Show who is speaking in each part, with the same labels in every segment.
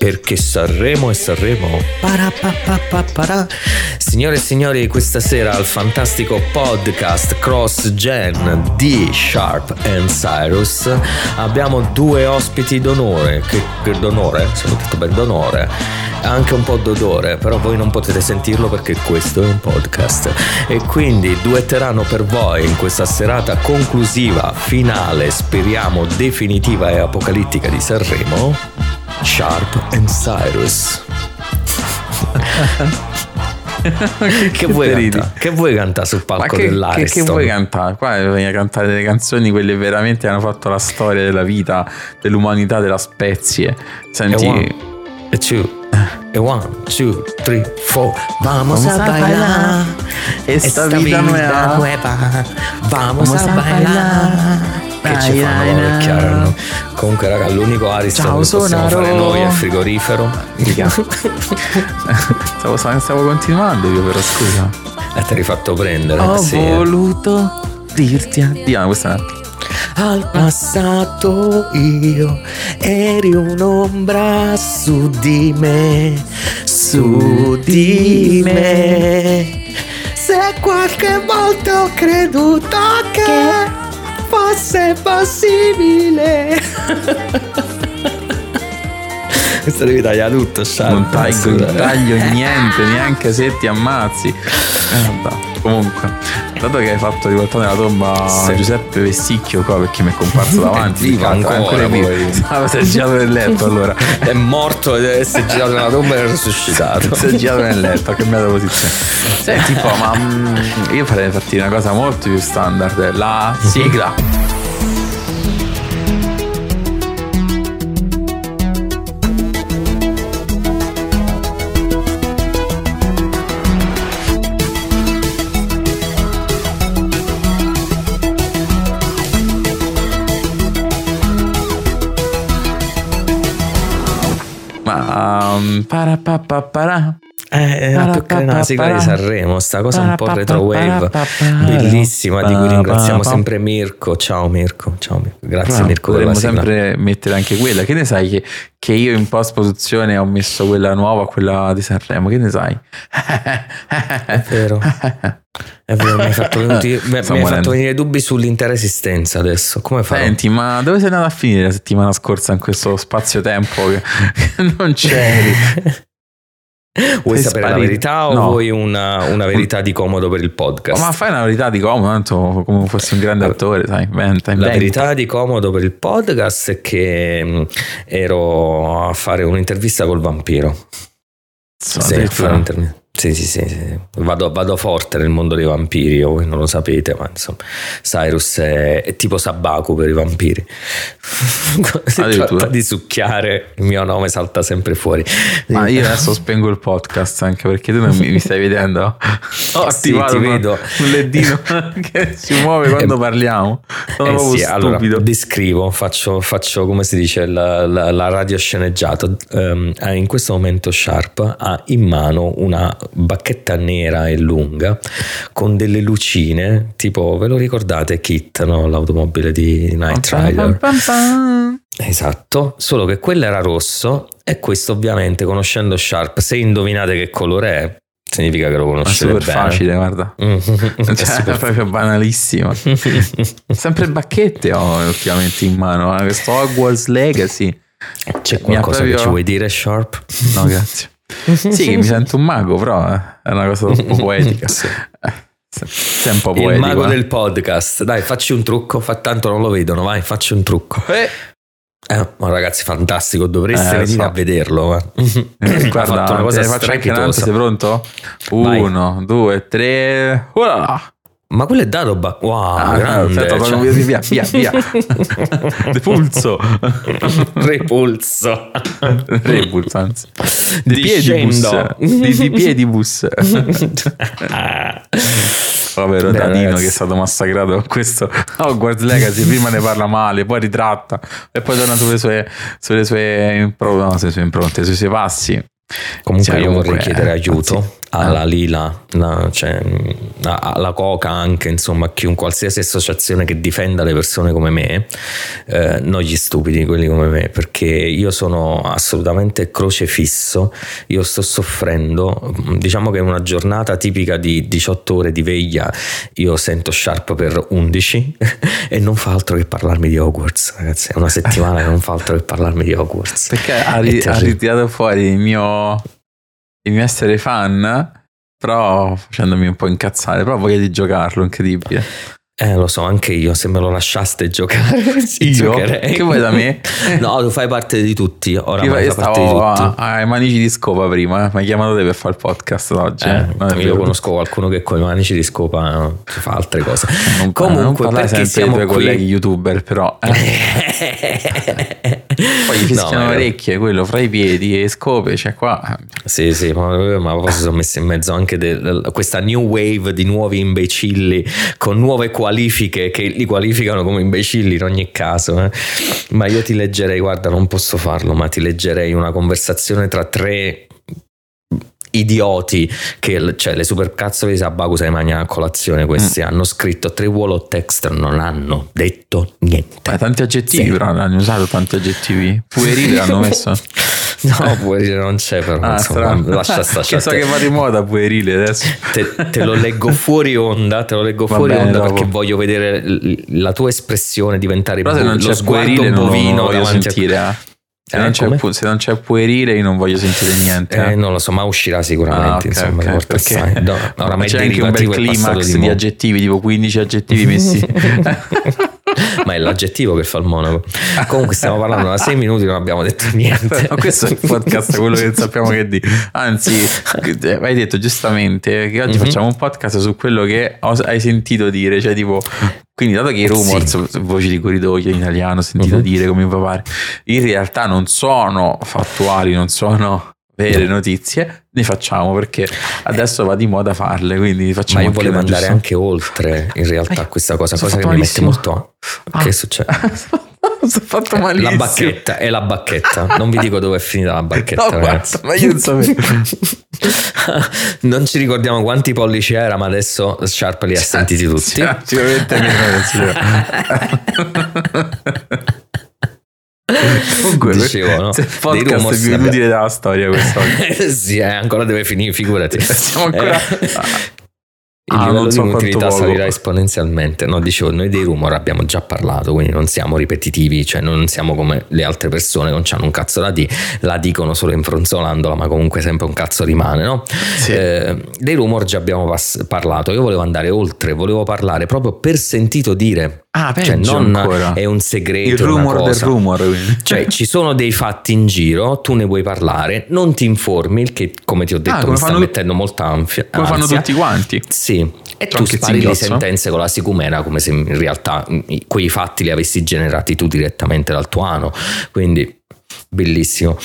Speaker 1: perché Sanremo e Sanremo. Parapapapapara. Signore e signori, questa sera al fantastico podcast Cross Gen di Sharp and Cyrus abbiamo due ospiti d'onore. Che, che d'onore? Se ho detto bene, d'onore. Anche un po' d'odore, però voi non potete sentirlo perché questo è un podcast. E quindi duetteranno per voi in questa serata conclusiva, finale, speriamo definitiva e apocalittica di Sanremo. Sharp and Cyrus. che, che, vuoi cantare? Che vuoi cantare sul palco
Speaker 2: che,
Speaker 1: dell'Ariston?
Speaker 2: Che, che vuoi cantare? Qua bisogna cantare delle canzoni quelle veramente hanno fatto la storia della vita, dell'umanità, della spezie. Senti...
Speaker 1: E one, e two, e one, two, three, four. Vamos, Vamos a, bailar. Esta, esta vida, vida nueva. Vamos, Vamos a, a bailar. bailar che dai, ci fanno dai, vecchiare comunque raga l'unico Ariston Ciao, che possiamo Sonaro. fare noi è il frigorifero
Speaker 2: stavo, stavo, continuando io però scusa.
Speaker 1: E ti hai rifatto prendere
Speaker 2: ho sì. voluto dirti addio questa è
Speaker 1: al passato io eri un'ombra su di me, su di me. Se qualche volta ho creduto che fosse possibile. Questo devi tagliare tutto, Sharp.
Speaker 2: Non taglio, non taglio niente, neanche se ti ammazzi. Eh, vabbè. Comunque, dato che hai fatto rivoltare nella tomba sì. Giuseppe Vesticchio qua perché mi è comparso davanti,
Speaker 1: viva ancora, ancora
Speaker 2: poi. Stava, si è girato nel letto allora.
Speaker 1: è morto e si è girato nella tomba e è risuscitato.
Speaker 2: si è girato nel letto, ha cambiato posizione. Senti un po', ma mm, io farei partire una cosa molto più standard, la sigla. Para,
Speaker 1: eh, la più carina la sigla di Sanremo, sta cosa un po' retro wave, bellissima, di cui ringraziamo sempre Mirko. Ciao Mirko, ciao Mirko. grazie Mirko.
Speaker 2: Potremmo sempre mettere anche quella. Che ne sai che, che io in post produzione ho messo quella nuova, quella di Sanremo? Che ne sai?
Speaker 1: È vero. È vero, mi hai fatto, venuti, mi, mi hai fatto venire dubbi sull'intera esistenza adesso. Come fai?
Speaker 2: Senti, ma dove sei andato a finire la settimana scorsa in questo spazio-tempo che, che non c'eri?
Speaker 1: Vuoi Sei sapere sparito. la verità o no. vuoi una, una, verità di comodo per il podcast?
Speaker 2: Ma fai una verità di comodo, tanto come fossi un grande attore, sai, inventa, inventa.
Speaker 1: La verità di comodo per il podcast è che mm, ero a fare un'intervista col vampiro.
Speaker 2: Sì, fare un'intervista.
Speaker 1: Sì, sì, sì, sì. Vado, vado, forte nel mondo dei vampiri, voi non lo sapete, ma insomma, Cyrus è, è tipo Sabaku per i vampiri. si tratta di succhiare, il mio nome salta sempre fuori.
Speaker 2: Ma io adesso spengo il podcast anche perché tu non mi, mi stai vedendo. Ho attivato sì, vedo. un leddino che si muove quando parliamo. Sono
Speaker 1: eh sì, allora, descrivo, faccio, faccio, come si dice la, la, la radio sceneggiata. Um, in questo momento Sharp ha in mano una bacchetta nera e lunga con delle lucine, tipo ve lo ricordate Kit, no? l'automobile di Night Rider? Esatto, solo che quello era rosso e questo ovviamente conoscendo Sharp, se indovinate che colore è, significa che lo conoscete
Speaker 2: è super bene. facile, guarda. cioè, è super proprio banalissimo. Sempre bacchette ho ultimamente in mano, eh? questo Hogwarts Legacy.
Speaker 1: C'è qualcosa proprio... che ci vuoi dire, Sharp?
Speaker 2: No, grazie. sì, mi sento un mago, però eh, è una cosa troppo poetica. sì. Sei un po' poetico.
Speaker 1: Il mago eh? del podcast. Dai, facci un trucco. Fa tanto non lo vedono, vai, facci un trucco. Eh. Eh, ragazzi, fantastico, dovreste eh, venire so. a vederlo.
Speaker 2: Eh. Guarda, ha fatto una cosa faccio anche Nante, sei pronto? Uno, vai. due, tre. Uala!
Speaker 1: Ma quello è Datobac. Wow, ah, grande. Aspetta,
Speaker 2: cioè... via, via, via. Repulso.
Speaker 1: Repulso.
Speaker 2: Repulso, anzi. Di piedibus. Di, di piedibus. Povero Danino che è stato massacrato con questo Hogwarts Legacy. Prima ne parla male, poi ritratta e poi torna sulle sue, sulle sue, impronte, no, sulle sue impronte, sui suoi passi.
Speaker 1: Comunque io vorrei chiedere aiuto alla Lila, la, cioè, alla Coca anche, insomma, a chiunque, qualsiasi associazione che difenda le persone come me, eh, non gli stupidi, quelli come me, perché io sono assolutamente crocefisso, io sto soffrendo, diciamo che in una giornata tipica di 18 ore di veglia io sento Sharp per 11 e non fa altro che parlarmi di Hogwarts, ragazzi, è una settimana che non fa altro che parlarmi di Hogwarts.
Speaker 2: Perché ha, ri- ha ritirato fuori il mio il mio essere fan, però facendomi un po' incazzare, però voglia di giocarlo, incredibile.
Speaker 1: Eh, lo so, anche io, se me lo lasciaste giocare,
Speaker 2: io? Giocherei. Che vuoi da me?
Speaker 1: no, tu fai parte di tutti, ora io, io parte di tutti.
Speaker 2: ai manici di scopa prima, eh. mi hai chiamato te per fare il podcast oggi. Eh,
Speaker 1: eh. io conosco qualcuno che con i manici di scopa eh, fa altre cose.
Speaker 2: Non, Comunque, non perché siamo qui... colleghi youtuber, però... Eh. Poi gli fischiano no, orecchie, quello fra i piedi e scope, cioè qua...
Speaker 1: Sì, sì, ma, ma poi si sono messi in mezzo anche del, questa new wave di nuovi imbecilli con nuove qualifiche che li qualificano come imbecilli in ogni caso. Eh. Ma io ti leggerei, guarda, non posso farlo, ma ti leggerei una conversazione tra tre idioti che cioè le supercazzole di Sabaku sai mangiare a colazione questi mm. hanno scritto tre wall of text non hanno detto niente
Speaker 2: Ma tanti aggettivi sì. però hanno usato tanti aggettivi puerile hanno messo
Speaker 1: no puerile non c'è però ah, insomma, lascia sta
Speaker 2: che so che va di moda puerile adesso
Speaker 1: te, te, lo leggo fuori onda te lo leggo va fuori bene, onda dopo. perché voglio vedere la tua espressione diventare
Speaker 2: però se non c'è puerile bovino non lo voglio sentire a... Eh. Se, eh, non se, non c'è puerile io non voglio sentire niente.
Speaker 1: Eh, non lo so, ma uscirà sicuramente. Ah, okay, insomma, okay, perché
Speaker 2: no, c'è anche un bel climax di, di aggettivi, tipo 15 aggettivi messi.
Speaker 1: ma è l'aggettivo che fa il monaco. Comunque stiamo parlando da 6 minuti non abbiamo detto niente.
Speaker 2: No, questo è il podcast, quello che sappiamo che di. Anzi, hai detto giustamente che oggi mm-hmm. facciamo un podcast su quello che hai sentito dire, cioè tipo quindi, dato che i rumors, sì. voci di corridoio in italiano, ho sentito uh-huh. dire come mi pare, in realtà non sono fattuali, non sono vere notizie, ne facciamo perché adesso va di moda farle. Quindi facciamo
Speaker 1: Ma io volevo andare giusto. anche oltre in realtà a questa cosa, cosa che malissimo. mi mette molto. Ah. Che succede?
Speaker 2: Sono fatto malissimo.
Speaker 1: La bacchetta, è la bacchetta. Non vi dico dove è finita la bacchetta.
Speaker 2: No, guarda, ma io non sapevo.
Speaker 1: non ci ricordiamo quanti pollici era, ma adesso Sharp li ha sentiti tutti.
Speaker 2: Sicuramente meno. Comunque, dicevo, no? Il podcast è più inutile della storia questa
Speaker 1: sì, eh, ancora deve finire, figurati.
Speaker 2: Siamo ancora... Eh,
Speaker 1: il ah, livello so di inutilità salirà esponenzialmente. No, dicevo, noi dei rumor abbiamo già parlato, quindi non siamo ripetitivi, cioè non siamo come le altre persone non hanno un cazzo da dire, la dicono solo infronzolandola, ma comunque sempre un cazzo rimane, no? Sì. Eh, dei rumor già abbiamo pass- parlato, io volevo andare oltre, volevo parlare proprio per sentito dire.
Speaker 2: Ah, cioè non ancora.
Speaker 1: è un segreto.
Speaker 2: Il rumor del rumor. Quindi.
Speaker 1: Cioè ci sono dei fatti in giro, tu ne vuoi parlare, non ti informi, il che come ti ho detto ah, mi sta mettendo molta ansia.
Speaker 2: Come fanno tutti quanti.
Speaker 1: Sì, e tu spari le sentenze con la sicumera come se in realtà quei fatti li avessi generati tu direttamente dal tuo ano. Quindi bellissimo.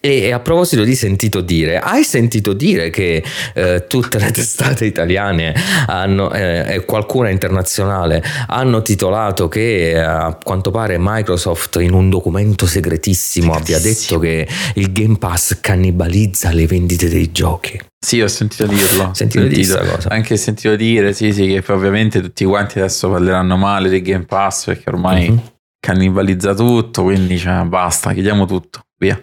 Speaker 1: E a proposito di sentito dire, hai sentito dire che eh, tutte le testate italiane hanno, eh, e qualcuna internazionale hanno titolato che eh, a quanto pare Microsoft in un documento segretissimo, segretissimo. abbia detto che il Game Pass cannibalizza le vendite dei giochi?
Speaker 2: Sì, ho sentito dirlo.
Speaker 1: Sentito, sentito. Dire.
Speaker 2: Anche sentito dire, sì, sì, che ovviamente tutti quanti adesso parleranno male del Game Pass perché ormai uh-huh. cannibalizza tutto, quindi cioè, basta, chiediamo tutto, via.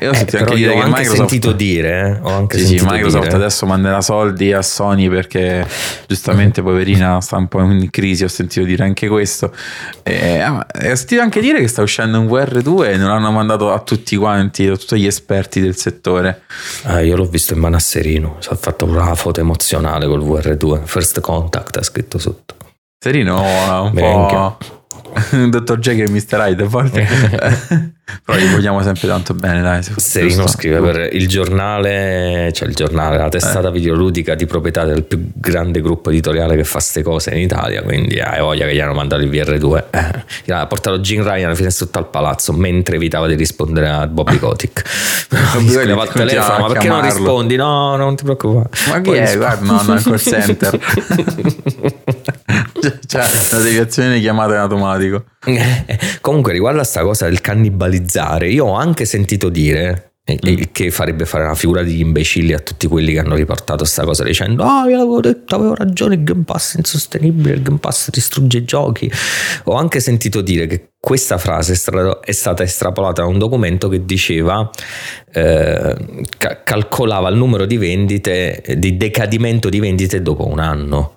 Speaker 1: Io ho eh, sentito anche dire che anche Microsoft... sentito dire, eh? ho anche
Speaker 2: sì, sì, Microsoft
Speaker 1: dire.
Speaker 2: adesso manderà soldi a Sony perché giustamente poverina sta un po' in crisi, ho sentito dire anche questo. E, ah, ho sentito anche dire che sta uscendo un VR2 e non l'hanno mandato a tutti quanti, a tutti gli esperti del settore.
Speaker 1: Ah, io l'ho visto in Manasserino, si è fatto una foto emozionale col VR2, First Contact ha scritto sotto.
Speaker 2: Serino un po'... Dottor J che Mr. Hyde a volte però gli vogliamo sempre tanto bene dai
Speaker 1: Serino scrive per il giornale cioè il giornale la testata eh. videoludica di proprietà del più grande gruppo editoriale che fa queste cose in Italia quindi hai voglia che gli hanno mandato il VR2 eh. ha portato Jim Ryan fino sotto al palazzo mentre evitava di rispondere a Bobby Kotick. Bobby al telefono ma perché non rispondi? No non ti preoccupare.
Speaker 2: Ma chi è? guarda no no al call center. Cioè la deviazione di chiamata in automatico
Speaker 1: Comunque, riguardo a sta cosa del cannibalizzare, io ho anche sentito dire Mm. Che farebbe fare una figura di imbecilli a tutti quelli che hanno riportato questa cosa dicendo: Ah, oh, io l'avevo detto, avevo ragione. Il Game Pass è insostenibile. Il Game Pass distrugge i giochi. Ho anche sentito dire che questa frase è stata estrapolata da un documento che diceva, eh, calcolava il numero di vendite, di decadimento di vendite dopo un anno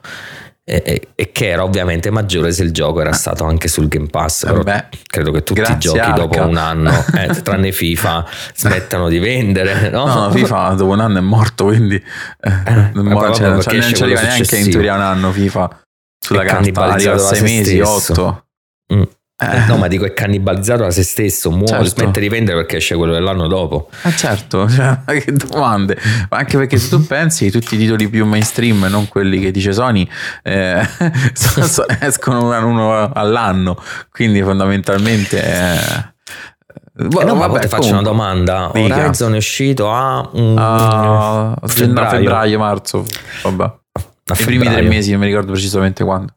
Speaker 1: e, e, che era ovviamente maggiore se il gioco era stato anche sul Game Pass. Però Beh, credo che tutti i giochi Arca. dopo un anno, eh, tranne FIFA, smettano di vendere. No?
Speaker 2: no, FIFA dopo un anno è morto, quindi eh, eh, non, mo- cioè, non ci arriva neanche in teoria un anno FIFA sulla carta, arriva a 6 mesi, 8.
Speaker 1: Mm. Eh. No, ma dico è cannibalizzato da se stesso, muore, certo. smette di vendere perché esce quello dell'anno dopo.
Speaker 2: Eh certo, cioè, che domande. Ma anche perché se tu pensi tutti i titoli più mainstream, non quelli che dice Sony, eh, escono uno all'anno, quindi fondamentalmente... Eh,
Speaker 1: eh no, vabbè, ti faccio una domanda. Dica. Horizon è uscito a,
Speaker 2: um, a febbraio. febbraio, marzo, vabbè. I primi tre mesi, non mi ricordo precisamente quando.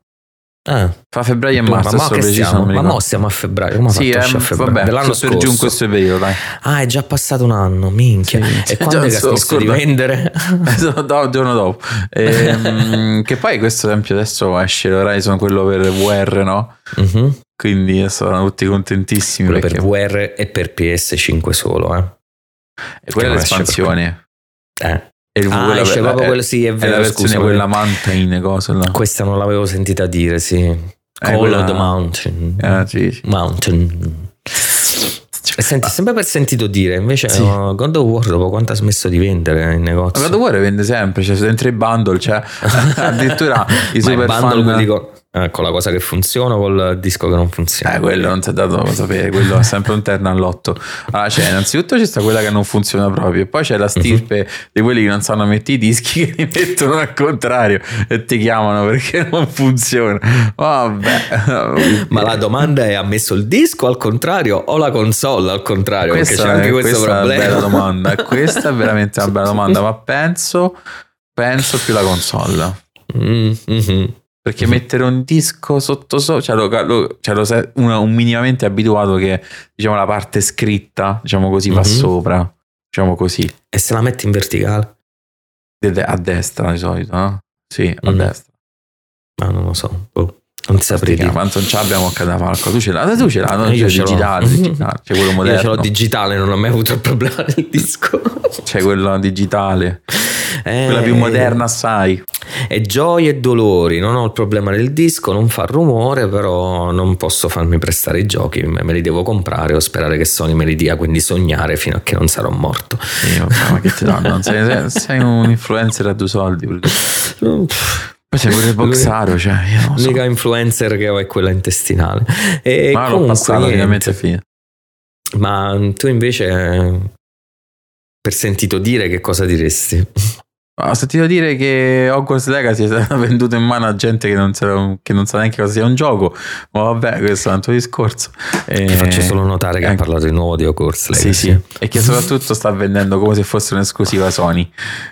Speaker 1: Ah.
Speaker 2: Fa febbraio e marzo,
Speaker 1: ma, ma preciso, ma mo siamo a febbraio. Come
Speaker 2: sì, ehm, a febbraio? Vabbè, dell'anno scorso. giù in questo periodo, dai.
Speaker 1: Ah, è già passato un anno, minchia. Sì, e quando è smesso di vendere?
Speaker 2: no, il giorno dopo. Ehm, che poi questo esempio adesso esce l'Horizon, quello per VR, no? Uh-huh. Quindi sono tutti contentissimi.
Speaker 1: Quello perché... per VR e per PS5 solo, eh.
Speaker 2: E quella è l'espansione.
Speaker 1: Eh. E ah, quella, esce proprio quello, sì, è vero,
Speaker 2: è la versione scusa, quella mountain, cosa là.
Speaker 1: Questa non l'avevo sentita dire, sì. Eh, Call quella... of the Mountain.
Speaker 2: Ah, sì, sì.
Speaker 1: Mountain. E senti, sempre per sentito dire, invece sì. no, God of War dopo quanto ha smesso di vendere in negozio?
Speaker 2: God of War vende sempre, cioè dentro i bundle, cioè addirittura i super
Speaker 1: bundle
Speaker 2: fan...
Speaker 1: Dico, eh, con la cosa che funziona o col disco che non funziona?
Speaker 2: Eh, quello non si è dato da sapere, quello è sempre un terno all'otto. Allora, cioè, innanzitutto c'è sta quella che non funziona proprio, e poi c'è la mhm. stirpe uh-huh. di quelli che non sanno mettere i dischi che li mettono al contrario e ti chiamano perché non funziona. Vabbè.
Speaker 1: Ma la domanda è: ha messo il disco al contrario o la console al contrario? Questa perché c'è anche questo problema.
Speaker 2: È una bella domanda. Questa è veramente una bella domanda, ma penso, penso più la console. Mm-hmm. Perché mm-hmm. mettere un disco sotto sopra, cioè, lo, lo, cioè lo, uno, un minimamente abituato che diciamo la parte scritta, diciamo così, va mm-hmm. sopra, diciamo così.
Speaker 1: E se la metti in verticale?
Speaker 2: A destra di solito, no? Sì, a mm. destra.
Speaker 1: Ma non lo so. Oh. Non saprei dire.
Speaker 2: Quanto non ce l'abbiamo a catafalco? Tu ce l'hai? Tu ce l'hai? Non io c'è digitale, digitale. C'è quello moderno.
Speaker 1: Io ce l'ho digitale, non ho mai avuto il problema del disco.
Speaker 2: C'è quello digitale. Eh, quella più moderna assai.
Speaker 1: E gioie e dolori. Non ho il problema del disco, non fa rumore, però non posso farmi prestare i giochi. Me li devo comprare o sperare che Sony me li dia, quindi sognare fino a che non sarò morto.
Speaker 2: Io, ma che ti danno? Sei, sei un influencer a due soldi. Poi c'è pure il boxaro, cioè io
Speaker 1: so. L'unica influencer che ho è quella intestinale. E
Speaker 2: ma l'ho passato finalmente fine.
Speaker 1: Ma tu invece, per sentito dire, che cosa diresti?
Speaker 2: Ho sentito dire che Hogwarts Legacy è stato venduto in mano a gente che non, sa, che non sa neanche cosa sia un gioco, ma vabbè, questo è un altro discorso.
Speaker 1: E... Ti faccio solo notare che anche... ha parlato di nuovo di Hogwarts Legacy.
Speaker 2: Sì, sì, e che soprattutto sta vendendo come se fosse un'esclusiva Sony.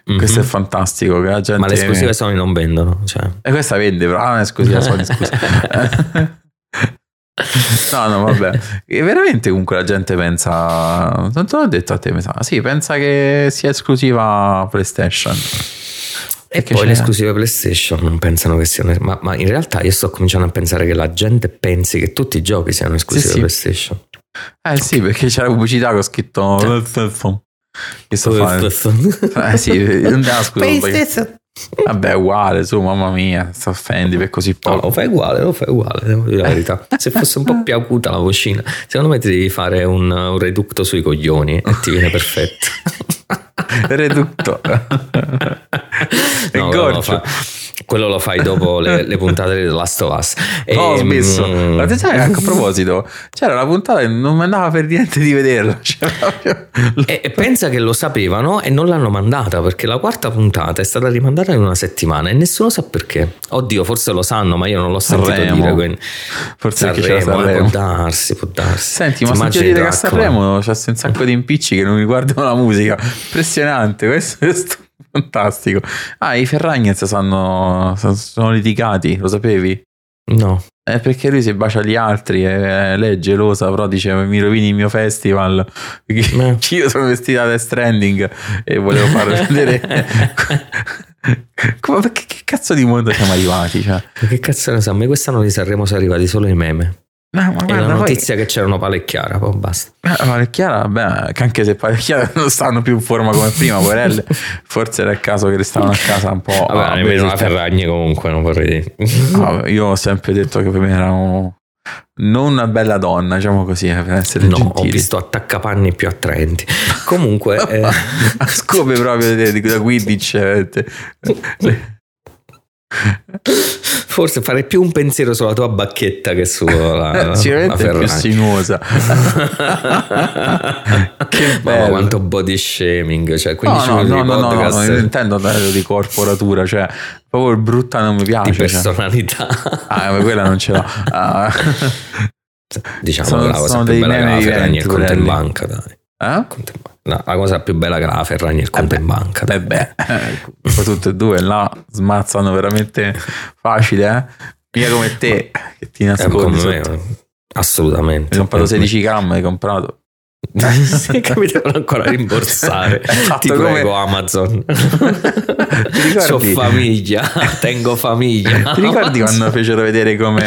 Speaker 2: Mm-hmm. Questo è fantastico. Che la gente...
Speaker 1: Ma le esclusive Sony non vendono. Cioè.
Speaker 2: E questa vende, però non è esclusiva Sony, scusa. No, no, vabbè. E veramente comunque la gente pensa. Non te l'ho detto a te, mi sa. Sì, pensa che sia esclusiva PlayStation.
Speaker 1: E poi c'è? le esclusive PlayStation non pensano che siano. Ma, ma, in realtà io sto cominciando a pensare che la gente pensi che tutti i giochi siano esclusive sì, sì. PlayStation.
Speaker 2: Eh sì, perché c'è la pubblicità che ho scritto. Che sto facendo? Eh sì, non te la scusa. PlayStation. Vabbè, uguale, su, mamma mia, si offendi per così poco.
Speaker 1: No, lo fai uguale, lo fai uguale, devo dire la verità. Se fosse un po' più acuta la vocina, secondo me ti devi fare un, un reducto sui coglioni e ti viene perfetto.
Speaker 2: reducto.
Speaker 1: no, Gorcio quello lo fai dopo le, le puntate di The Last of Us.
Speaker 2: E, no, ho smesso. Mm, Ma sai, a proposito, c'era una puntata e non mi andava per niente di vederla. Cioè,
Speaker 1: e, e, pensa che lo sapevano e non l'hanno mandata perché la quarta puntata è stata rimandata in una settimana e nessuno sa perché. Oddio, forse lo sanno, ma io non l'ho sentito Sanremo. dire. Quindi.
Speaker 2: Forse Sanremo, Sanremo.
Speaker 1: può darsi, può darsi.
Speaker 2: Senti, ma senti dire che a Sanremo c'è un sacco di impicci che non riguardano la musica. Impressionante, questo, questo Fantastico. Ah, i Ferragnez sono, sono litigati, lo sapevi?
Speaker 1: No.
Speaker 2: È perché lui si bacia gli altri e lei è gelosa, però dice mi rovini il mio festival. Perché io sono vestita da Stranding e volevo far vedere... Come, perché, che cazzo di mondo siamo arrivati? Cioè?
Speaker 1: Che cazzo ne so, a me quest'anno di Sanremo sono arrivati solo i meme. No, ma guarda, la notizia poi... che c'erano Pale e Chiara, poi basta.
Speaker 2: Eh, Pale e Chiara, beh, anche se Pale e Chiara non stanno più in forma come prima, porelle, forse era il caso che restavano a casa un po'.
Speaker 1: Vabbè, nemmeno una Ferragni comunque, non vorrei dire.
Speaker 2: No, io ho sempre detto che per me erano non una bella donna, diciamo così, eh, per essere
Speaker 1: no,
Speaker 2: gentili.
Speaker 1: ho visto attaccapanni più attraenti. Comunque...
Speaker 2: eh... A scope proprio da Quidditch.
Speaker 1: Forse farei più un pensiero sulla tua bacchetta che sulla
Speaker 2: Sicuramente
Speaker 1: la
Speaker 2: più sinuosa.
Speaker 1: che bello. Ma quanto body shaming, cioè 15
Speaker 2: no, no, no,
Speaker 1: no, no,
Speaker 2: no, non intendo di corporatura, cioè proprio il brutta non mi piace.
Speaker 1: Di personalità.
Speaker 2: Cioè. Ah, ma quella non ce l'ho. Ah.
Speaker 1: Diciamo sono, la cosa più bella che la Ferragni è il conto in banca, dai.
Speaker 2: Eh?
Speaker 1: No, la cosa più bella che la Ferragni è il conto eh in banca.
Speaker 2: Eh beh, eh, tutte e due là smazzano veramente facile, eh? Mica come te che ti nascondi.
Speaker 1: Eh, me, assolutamente.
Speaker 2: Hai comprato 16 grammi, hai comprato.
Speaker 1: sì, che mi devono ancora rimborsare. Ti come... prego, Amazon. Ti ricordi? Ho famiglia, tengo famiglia.
Speaker 2: Ti ricordi quando fecero vedere come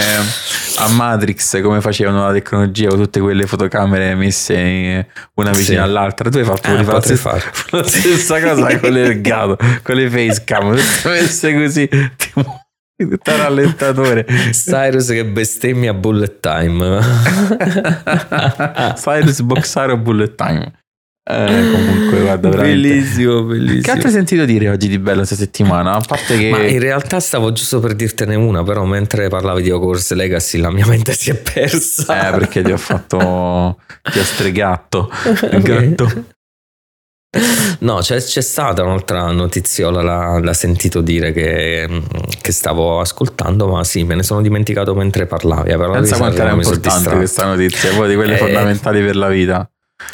Speaker 2: a Matrix come facevano la tecnologia con tutte quelle fotocamere messe una vicina sì. all'altra? Tu hai fatto
Speaker 1: eh,
Speaker 2: la,
Speaker 1: stessa,
Speaker 2: la stessa cosa con le gato, con le facecam, tutte messe così. Ti tutto rallentatore.
Speaker 1: Cyrus che bestemmia bullet time.
Speaker 2: Cyrus Boxaro bullet time. Eh, comunque, guarda,
Speaker 1: bellissimo, bellissimo.
Speaker 2: Che altro hai sentito dire oggi di bello questa settimana? A parte che.
Speaker 1: Ma in realtà stavo giusto per dirtene una, però mentre parlavi di Hogwarts Legacy la mia mente si è persa.
Speaker 2: Eh, perché ti ho fatto. ti ho stregato. Il gatto.
Speaker 1: No, c'è, c'è, stata un'altra notiziola, l'ha, l'ha sentito dire che, che, stavo ascoltando, ma sì, me ne sono dimenticato mentre parlavi.
Speaker 2: Pensa quanto era importante questa notizia, poi di quelle eh, fondamentali per la vita.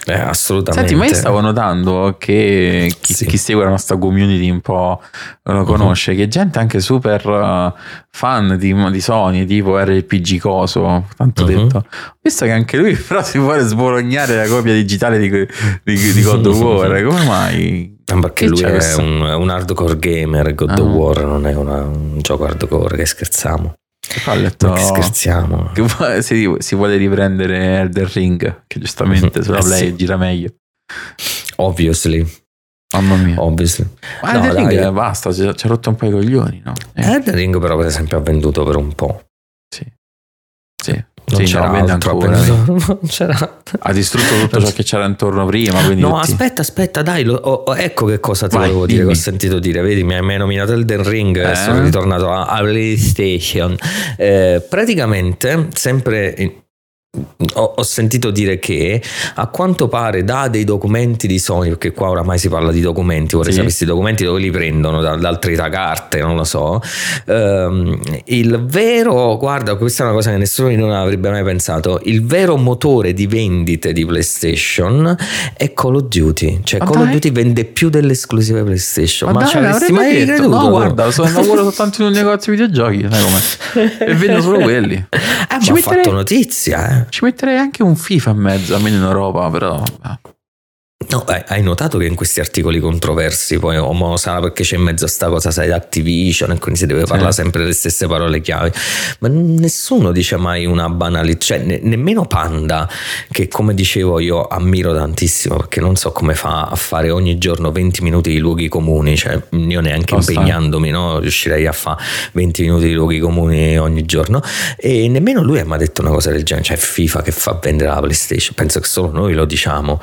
Speaker 1: Eh, assolutamente.
Speaker 2: Senti, ma io stavo notando che chi, sì. chi, segue la nostra community un po' lo conosce, uh-huh. che gente anche super uh, fan di, di, Sony, tipo RPG Coso, tanto uh-huh. detto. Visto che anche lui però si vuole sbolognare la copia digitale di, di, di God of War, come mai?
Speaker 1: Perché che lui è un, un, hardcore gamer, God uh-huh. of ah. War non è una, un gioco hardcore, che scherziamo.
Speaker 2: Qua ho letto
Speaker 1: che scherziamo.
Speaker 2: Che si, si, vuole riprendere Elder Ring, che giustamente sulla eh Play sì. gira meglio.
Speaker 1: Obviously.
Speaker 2: Mamma mia.
Speaker 1: Obviously.
Speaker 2: Ma no, Elder Ring basta, ci ha rotto un po' i coglioni, no?
Speaker 1: Eh. Elder Ring però per esempio ha venduto per un po'.
Speaker 2: Sì. Sì.
Speaker 1: Non sì, c'era no, altro non c'era.
Speaker 2: Ha distrutto tutto ciò che c'era intorno prima.
Speaker 1: no,
Speaker 2: tutti...
Speaker 1: aspetta, aspetta, dai. Lo, oh, ecco che cosa ti Vai, volevo dimmi. dire. Che ho sentito dire. Vedi, mi hai nominato Elden Ring. Eh? Sono ritornato a, a PlayStation. Eh, praticamente, sempre. Ho, ho, sentito dire che a quanto pare da dei documenti di Sony, perché qua oramai si parla di documenti, vorrei sì. sapere questi documenti dove li prendono, da, da altre carte, non lo so. Um, il vero, guarda, questa è una cosa che nessuno non avrebbe mai pensato, il vero motore di vendite di PlayStation è Call of Duty, cioè Ma Call dai. of Duty vende più delle esclusive PlayStation. Ma, Ma ci avresti mai detto? creduto?
Speaker 2: No, guarda, sono lavoro soltanto in un negozio di videogiochi, sai com'è? e vendo solo quelli.
Speaker 1: Eh, ci ma ha fatto notizia, eh.
Speaker 2: Ci metterei anche un FIFA in mezzo, almeno in Europa, però...
Speaker 1: No, hai notato che in questi articoli controversi poi Omo sarà perché c'è in mezzo a sta cosa, sai, Activision e quindi si deve parlare sì. sempre le stesse parole chiave. Ma nessuno dice mai una banalità, cioè ne, nemmeno Panda, che come dicevo io ammiro tantissimo perché non so come fa a fare ogni giorno 20 minuti di luoghi comuni, cioè io neanche Costa. impegnandomi no, riuscirei a fare 20 minuti di luoghi comuni ogni giorno e nemmeno lui ha detto una cosa del genere, cioè FIFA che fa vendere la PlayStation, penso che solo noi lo diciamo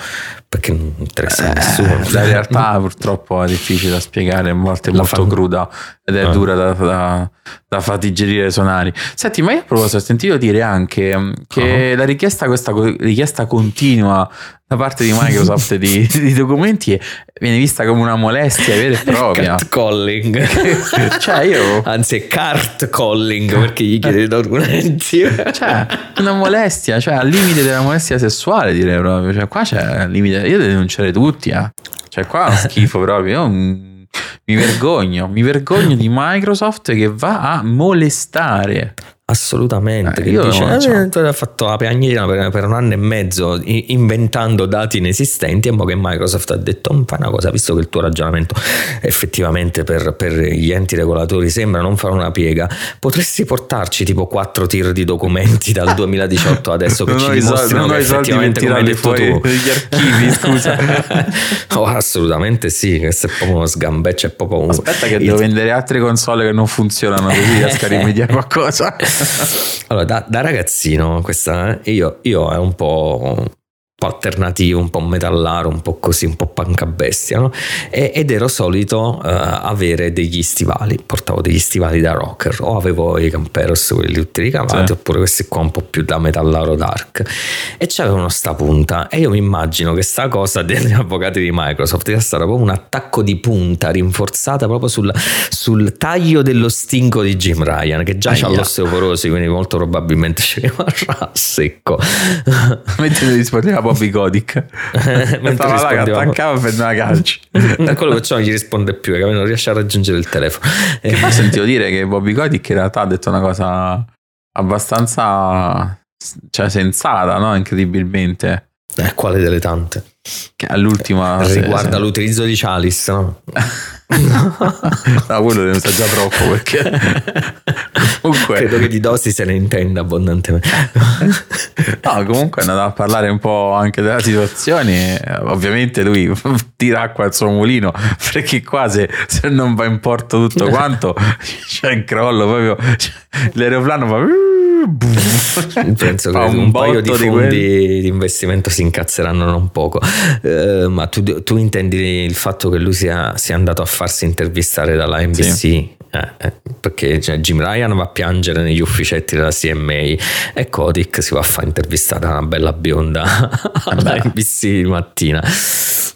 Speaker 1: perché interessa a eh, nessuno.
Speaker 2: La realtà purtroppo è difficile da spiegare, a volte è molto fan... cruda ed è ah. dura da, da, da far digerire sonari. Senti, ma io a proposito ho sentito dire anche che uh-huh. la richiesta, questa richiesta continua da parte di Microsoft di, di, documenti viene vista come una molestia vera e propria.
Speaker 1: Cat calling.
Speaker 2: cioè io...
Speaker 1: Anzi cart calling perché gli chiede i documenti.
Speaker 2: cioè, una molestia, cioè al limite della molestia sessuale direi proprio. Cioè qua c'è al limite... Io devo denunciare tutti, eh. Cioè qua è uno schifo proprio. Io mi vergogno, mi vergogno di Microsoft che va a molestare
Speaker 1: assolutamente.
Speaker 2: Eh, io
Speaker 1: dice,
Speaker 2: so.
Speaker 1: "Eh, tu hai fatto la piagnina per, per un anno e mezzo inventando dati inesistenti e mo che Microsoft ha detto "Mm, fai una cosa, visto che il tuo ragionamento effettivamente per, per gli enti regolatori sembra non fare una piega, potresti portarci tipo quattro tir di documenti dal 2018 adesso che
Speaker 2: Non
Speaker 1: ci dimostrano
Speaker 2: ho
Speaker 1: che effettivamente come hai detto tu
Speaker 2: gli archivi, scusa.
Speaker 1: Oh, assolutamente sì, questo è proprio uno sgambeccio, è proprio un...
Speaker 2: Aspetta che
Speaker 1: il-
Speaker 2: devo vendere altre console che non funzionano così riesco a rimediare qualcosa.
Speaker 1: Allora, da, da ragazzino, questa, eh, io, io è un po', po' alternativo, un po' metallaro, un po' così, un po' panca bestia, no? E- ed ero solito eh, avere degli stivali, portavo degli stivali da rocker, o avevo i Camperos, quelli tutti ricavati,
Speaker 2: Sì.
Speaker 1: oppure questi qua un po' più da metallaro dark. E c'avevano sta punta, e io mi immagino che sta cosa degli avvocati di Microsoft sia stata proprio un attacco di punta rinforzata proprio sul, sul taglio dello stinco di Jim Ryan, che già c'ha
Speaker 2: Aia.
Speaker 1: l'osteoporosi, quindi molto probabilmente ci rimarrà secco.
Speaker 2: Mentre rispondeva Bobby Kotick.
Speaker 1: Mentre
Speaker 2: che
Speaker 1: rispondeva-
Speaker 2: attaccava per una calci.
Speaker 1: Quello che c'è non gli risponde più, perché non riesce a raggiungere il telefono.
Speaker 2: Che poi sentivo dire che Bobby Kotick in realtà ha detto una cosa abbastanza cioè sensata, no? Incredibilmente.
Speaker 1: Eh, quale delle tante?
Speaker 2: Che all'ultima
Speaker 1: Riguarda
Speaker 2: se-
Speaker 1: l'utilizzo di Chalice, no?
Speaker 2: No, quello ne sa già troppo perché comunque
Speaker 1: Credo che di dosi se ne intenda abbondantemente.
Speaker 2: No, comunque è andato a parlare un po' anche della situazione. Ovviamente lui tira acqua al suo mulino perché qua se, se non va in porto tutto quanto c'è un crollo proprio. cioè, l'aeroplano fa.
Speaker 1: Penso che
Speaker 2: fa
Speaker 1: un, paio di fondi
Speaker 2: quelli.
Speaker 1: di, investimento si incazzeranno non poco. Eh, ma tu, tu intendi il fatto che lui sia, sia andato a farsi intervistare dalla NBC?
Speaker 2: Sì.
Speaker 1: Eh, eh, perché cioè, Jim Ryan va a piangere negli ufficetti della CMA e Kodik si va a fare intervistare da una bella bionda alla NBC di mattina.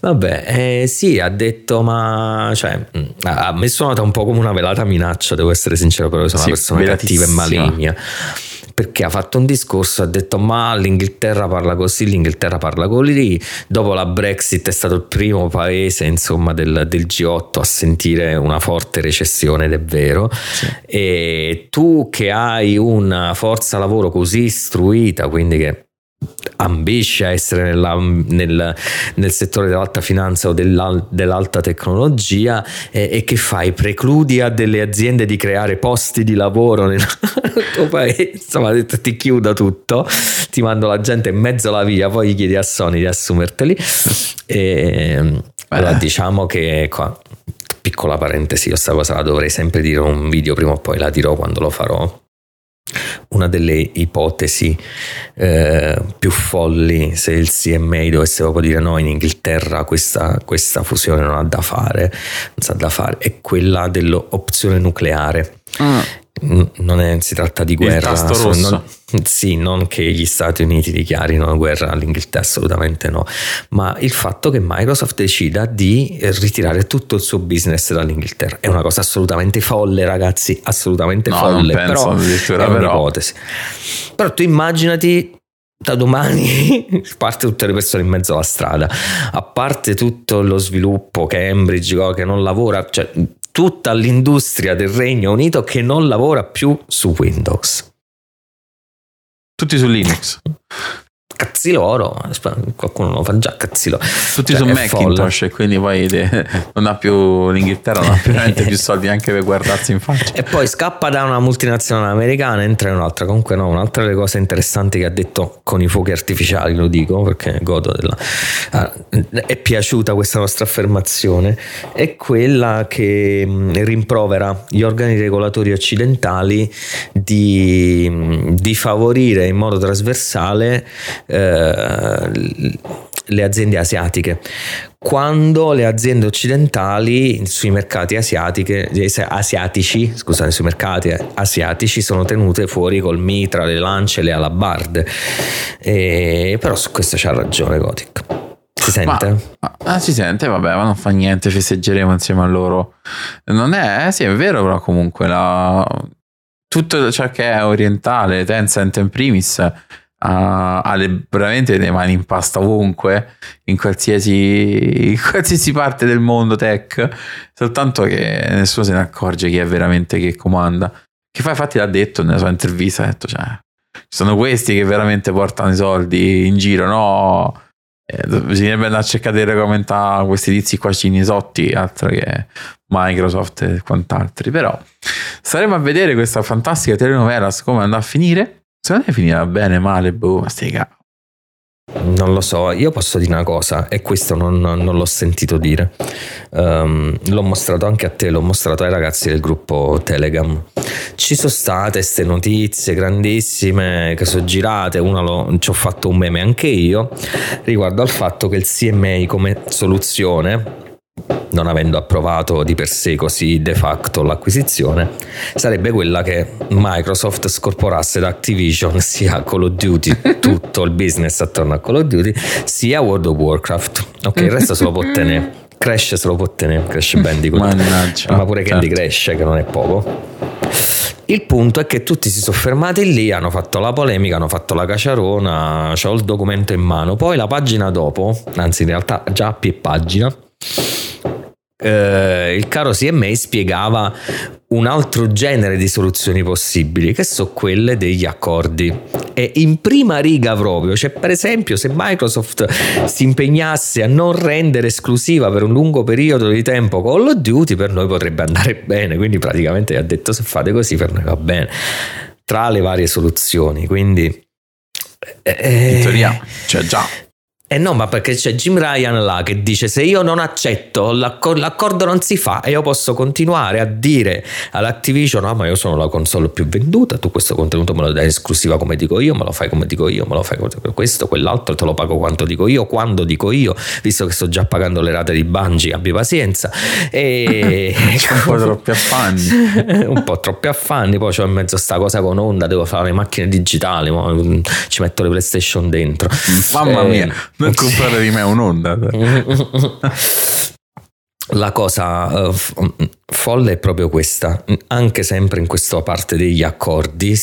Speaker 1: Vabbè, eh, sì, ha detto, ma cioè, mh, ha ha messo nota un po' come una velata minaccia, devo essere sincero, però sono
Speaker 2: Sì,
Speaker 1: una persona cattiva e maligna perché ha fatto un discorso, ha detto ma l'Inghilterra parla così, l'Inghilterra parla così, dopo la Brexit è stato il primo paese insomma del, del G8 a sentire una forte recessione ed è vero, e tu che hai una forza lavoro così istruita, quindi che ambisce a essere nella- nel, nel settore dell'alta finanza o dell'al- dell'alta tecnologia e, e che fai? Precludi a delle aziende di creare posti di lavoro nel tuo paese? Insomma, ti chiudo tutto, ti mando la gente in mezzo alla via, poi gli chiedi a Sony di assumerteli. E, allora, diciamo che qua, piccola parentesi, io sta cosa la dovrei sempre dire in un video, prima o poi la dirò quando lo farò. Una delle ipotesi eh, più folli, se il CMA dovesse proprio dire no, in Inghilterra questa, questa fusione non ha da fare, non sa da fare, è quella dell'opzione nucleare. Mm, Non è- si tratta di guerra. non- sì, non che gli Stati Uniti dichiarino guerra all'Inghilterra, assolutamente no, ma il fatto che Microsoft decida di eh, ritirare tutto il suo business dall'Inghilterra è una cosa assolutamente folle, ragazzi, assolutamente
Speaker 2: No,
Speaker 1: folle,
Speaker 2: penso
Speaker 1: però è
Speaker 2: però.
Speaker 1: un'ipotesi. Però tu immaginati da domani, a parte tutte le persone in mezzo alla strada, a parte tutto lo sviluppo Cambridge che non lavora, cioè tutta l'industria del Regno Unito che non lavora più su Windows.
Speaker 2: Tutti su Linux,
Speaker 1: Cazzi loro, qualcuno lo fa già, cazzi loro.
Speaker 2: tutti
Speaker 1: Cioè,
Speaker 2: su Macintosh e quindi poi non ha più l'Inghilterra, non ha più veramente più soldi anche per guardarsi in faccia.
Speaker 1: E poi scappa da una multinazionale americana, entra in un'altra. Comunque, no, un'altra delle cose interessanti che ha detto con i fuochi artificiali, lo dico perché godo della. ah, è piaciuta questa nostra affermazione. È quella che mh, rimprovera gli organi regolatori occidentali di, mh, di favorire in modo trasversale eh, le aziende asiatiche quando le aziende occidentali sui mercati asiatiche, eh, asiatici, scusate, sui mercati asiatici sono tenute fuori col mitra, le lance, le alabarde. E, però su questo c'ha ragione Gothic. Si sente?
Speaker 2: Ma, ah, si sente, vabbè, ma non fa niente, festeggeremo insieme a loro. Non è, eh, sì, è vero, però comunque la, tutto ciò che è orientale, Tencent in primis, ha, ha le- veramente le mani in pasta ovunque, in qualsiasi, in qualsiasi parte del mondo tech, soltanto che nessuno se ne accorge chi è veramente che comanda. Che fa, infatti l'ha detto nella sua intervista, ha detto, cioè, ci sono questi che veramente portano i soldi in giro, no? Eh, bisognerebbe andare a cercare di regolamentare questi tizi qua cinisotti, altro che Microsoft e quant'altri. Però staremo a vedere questa fantastica telenovela come andrà a finire. Secondo me finirà bene, male, boh, ma stai cazzo.
Speaker 1: Non lo so, io posso dire una cosa e questo non, non l'ho sentito dire. Um, l'ho mostrato anche a te, l'ho mostrato ai ragazzi del gruppo Telegram. Ci sono state queste notizie grandissime che sono girate, una lo, ci ho fatto un meme anche io, riguardo al fatto che il CMA come soluzione non avendo approvato di per sé così de facto l'acquisizione, sarebbe quella che Microsoft scorporasse da Activision sia Call of Duty, tutto il business attorno a Call of Duty, sia World of Warcraft. Ok, il resto se lo può tenere. Crash se lo può tenere, Crash Bandicoot. Mannaggia. Ma pure Candy certo. Crash, che non è poco. Il punto è che tutti si sono fermati lì, hanno fatto la polemica, hanno fatto la caciarona, ho il documento in mano. Poi la pagina dopo, anzi in realtà già a più pagina, eh, il caro CMA spiegava un altro genere di soluzioni possibili, che sono quelle degli accordi. E in prima riga proprio, cioè per esempio se Microsoft si impegnasse a non rendere esclusiva per un lungo periodo di tempo Call of Duty, per noi potrebbe andare bene, quindi praticamente ha detto se fate così per noi va bene. Tra le varie soluzioni, quindi...
Speaker 2: Eh, in teoria, cioè già
Speaker 1: eh no, ma perché c'è Jim Ryan là che dice se io non accetto l'accor- l'accordo non si fa e io posso continuare a dire all'Activision no ma io sono la console più venduta, tu questo contenuto me lo dai esclusiva come dico io, me lo fai come dico io, me lo fai come questo, quell'altro te lo pago quanto dico io, quando dico io, visto che sto già pagando le rate di Bungie, abbi pazienza. E...
Speaker 2: un po' troppi affanni.
Speaker 1: un po' troppi affanni, poi c'ho in mezzo sta cosa con onda, devo fare le macchine digitali, ci metto le PlayStation dentro.
Speaker 2: Mamma eh, mia non comprare di me un'onda.
Speaker 1: La cosa uh, folle è proprio questa, anche sempre in questa parte degli accordi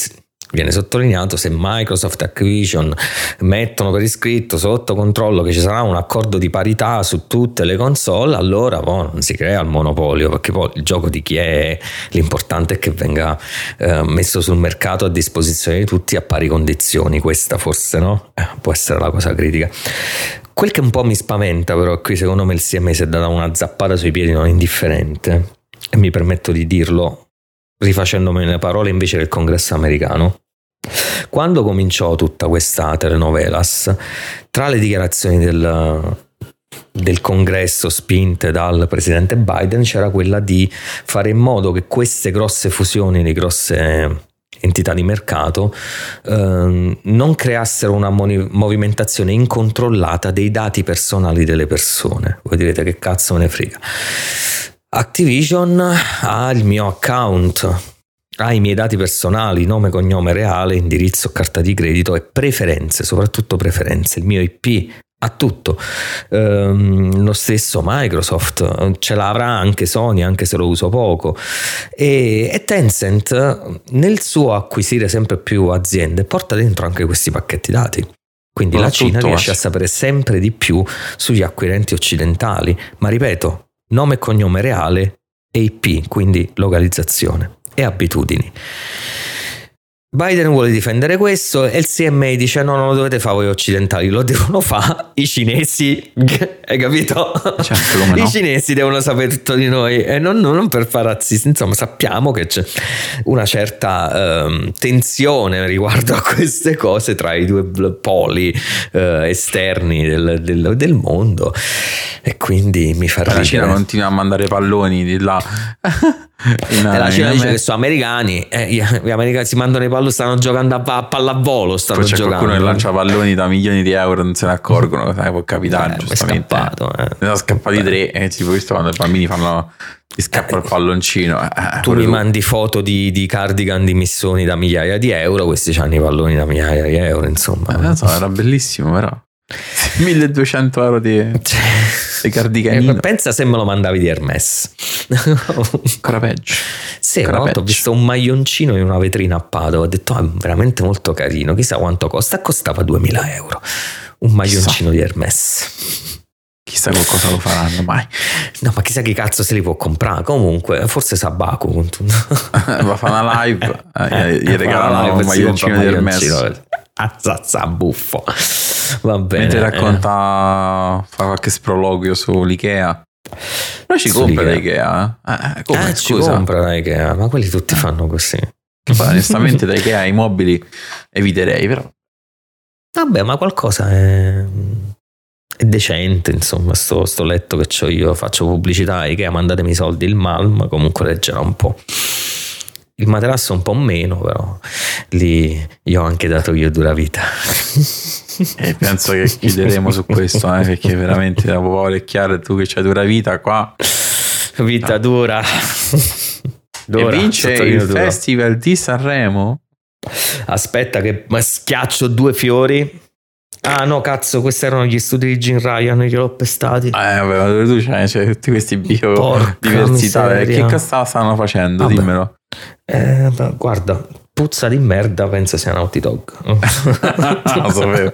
Speaker 1: viene sottolineato se Microsoft e Activision mettono per iscritto sotto controllo che ci sarà un accordo di parità su tutte le console, allora boh, non si crea il monopolio perché poi il gioco di chi è l'importante è che venga eh, messo sul mercato a disposizione di tutti a pari condizioni, questa forse no? Eh, può essere la cosa critica. Quel che un po' mi spaventa però qui secondo me il CMS si è data una zappata sui piedi non indifferente e mi permetto di dirlo rifacendomi le parole invece del congresso americano. Quando cominciò tutta questa telenovelas, tra le dichiarazioni del, del congresso spinte dal presidente Biden c'era quella di fare in modo che queste grosse fusioni di grosse entità di mercato eh, non creassero una movimentazione incontrollata dei dati personali delle persone. Voi direte che cazzo me ne frega. Activision ha il mio account, ha i miei dati personali, nome, cognome reale, indirizzo, carta di credito e preferenze, soprattutto preferenze, il mio IP, ha tutto. Um, lo stesso Microsoft ce l'avrà anche Sony, anche se lo uso poco. E, e, Tencent, nel suo acquisire sempre più aziende, porta dentro anche questi pacchetti dati. Quindi la Cina riesce a sapere sempre di più sugli acquirenti occidentali. Ma ripeto, nome e cognome reale e IP, quindi localizzazione e abitudini. Biden vuole difendere questo e il CMA dice no, non lo dovete fare voi occidentali, lo devono fare i cinesi, hai capito? Certo, I no. cinesi devono sapere tutto di noi e non, non per fare razzisti, insomma sappiamo che c'è una certa um, tensione riguardo a queste cose tra i due poli uh, esterni del, del, del, mondo e quindi mi fa
Speaker 2: La Cina continua a mandare palloni di là.
Speaker 1: In, e la Cina dice che sono americani, eh, gli americani si mandano i palloni, stanno giocando a pallavolo. Stanno
Speaker 2: Poi c'è
Speaker 1: giocando.
Speaker 2: qualcuno che lancia palloni da milioni di euro, non se ne accorgono, sai, può capitare. Eh, giustamente. Scappato. Eh. Ne sono scappati tre, e tipo visto quando i bambini fanno ti scappa il palloncino.
Speaker 1: Eh, tu mi tu. mandi foto di, di, cardigan di missioni da migliaia di euro, questi hanno i palloni da migliaia di euro, insomma.
Speaker 2: Eh, so, era bellissimo, però. 1200 euro di, cioè, di cardiganino.
Speaker 1: Eh, pensa se me lo mandavi di Hermes.
Speaker 2: Ancora peggio.
Speaker 1: Sì, una volta ho visto un maglioncino in una vetrina a Padova. Ho detto, ah, veramente molto carino. Chissà quanto costa. Costava 2000 euro. Un maglioncino Chissà. di Hermes.
Speaker 2: Chissà con cosa lo faranno mai.
Speaker 1: No, ma chissà chi cazzo se li può comprare. Comunque, forse Sabaku.
Speaker 2: Va a fare una live, eh, gli regalano un maglioncino di Hermes.
Speaker 1: Azzazza buffo. Va bene.
Speaker 2: Mentre racconta, eh. fa qualche sproloquio sull'Ikea. Noi ci compra l'Ikea.
Speaker 1: Eh, come, eh, ci compra l'Ikea, ma quelli tutti fanno così.
Speaker 2: Poi, onestamente da Ikea i mobili eviterei, però.
Speaker 1: Vabbè, ma qualcosa è, è decente, insomma, sto, sto letto che ho io, faccio pubblicità a Ikea, mandatemi i soldi, il Malm comunque reggerà un po'. Il materasso un po' meno, però lì gli ho anche dato io dura vita.
Speaker 2: E penso che chiuderemo su questo, eh, perché veramente dopo Paolo chiaro tu che c'hai dura vita qua.
Speaker 1: Vita no. dura.
Speaker 2: dura. E vince il dura. Festival di Sanremo?
Speaker 1: Aspetta che schiaccio due fiori. Ah no, cazzo, questi erano gli studi di Jim Ryan, gliel'ho pestati. Eh,
Speaker 2: vabbè, ma tu c'hai, c'hai tutti questi biodiversità. Che cazzo stanno facendo? Vabbè. Dimmelo.
Speaker 1: Eh, guarda, puzza di merda, penso sia Naughty Dog.
Speaker 2: Sapevo.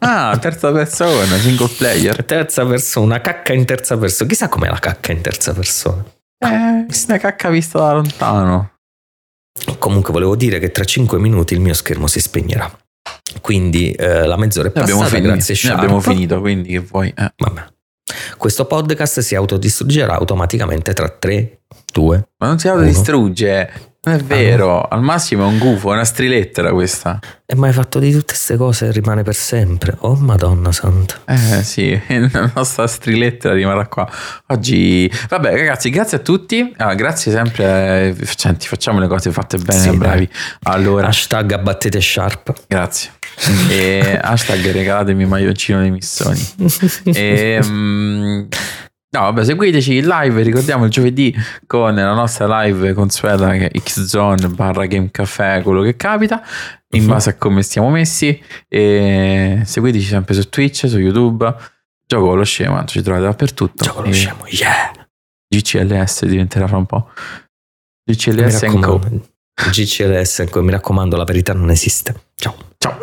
Speaker 2: Ah, terza persona, single player.
Speaker 1: Terza persona, cacca in terza persona. Chissà com'è la cacca in terza persona.
Speaker 2: Eh, una cacca vista da lontano.
Speaker 1: Comunque volevo dire che tra 5 minuti il mio schermo si spegnerà. Quindi eh, la mezz'ora è passata,
Speaker 2: abbiamo finito,
Speaker 1: grazie
Speaker 2: Sharp. abbiamo finito, quindi che vuoi? Eh.
Speaker 1: Vabbè. Questo podcast si autodistruggerà automaticamente tra 3, 2.
Speaker 2: Ma non si autodistrugge. Non è vero, ah, al massimo è un gufo, è una strilettera questa.
Speaker 1: E mai fatto di tutte queste cose rimane per sempre. Oh madonna santa.
Speaker 2: Eh sì, la nostra strilettera rimarrà qua. Oggi, vabbè ragazzi, grazie a tutti. Ah, grazie sempre, Senti, facciamo le cose fatte bene, sì, bravi. Allora.
Speaker 1: Hashtag abbattete sharp.
Speaker 2: Grazie. E hashtag regalatemi maglioncino dei missoni. e, um, No, vabbè, seguiteci in live, ricordiamo il giovedì con la nostra live consueta che è Xzone barra Game Café, quello che capita, in base a come stiamo messi. E seguiteci sempre su Twitch, su YouTube. Gioco con lo scemo, ci trovate dappertutto.
Speaker 1: Gioco lo scemo, yeah!
Speaker 2: GCLS diventerà fra un po'. GCLS Co.
Speaker 1: GCLS Co. Mi raccomando, la verità non esiste. Ciao.
Speaker 2: Ciao.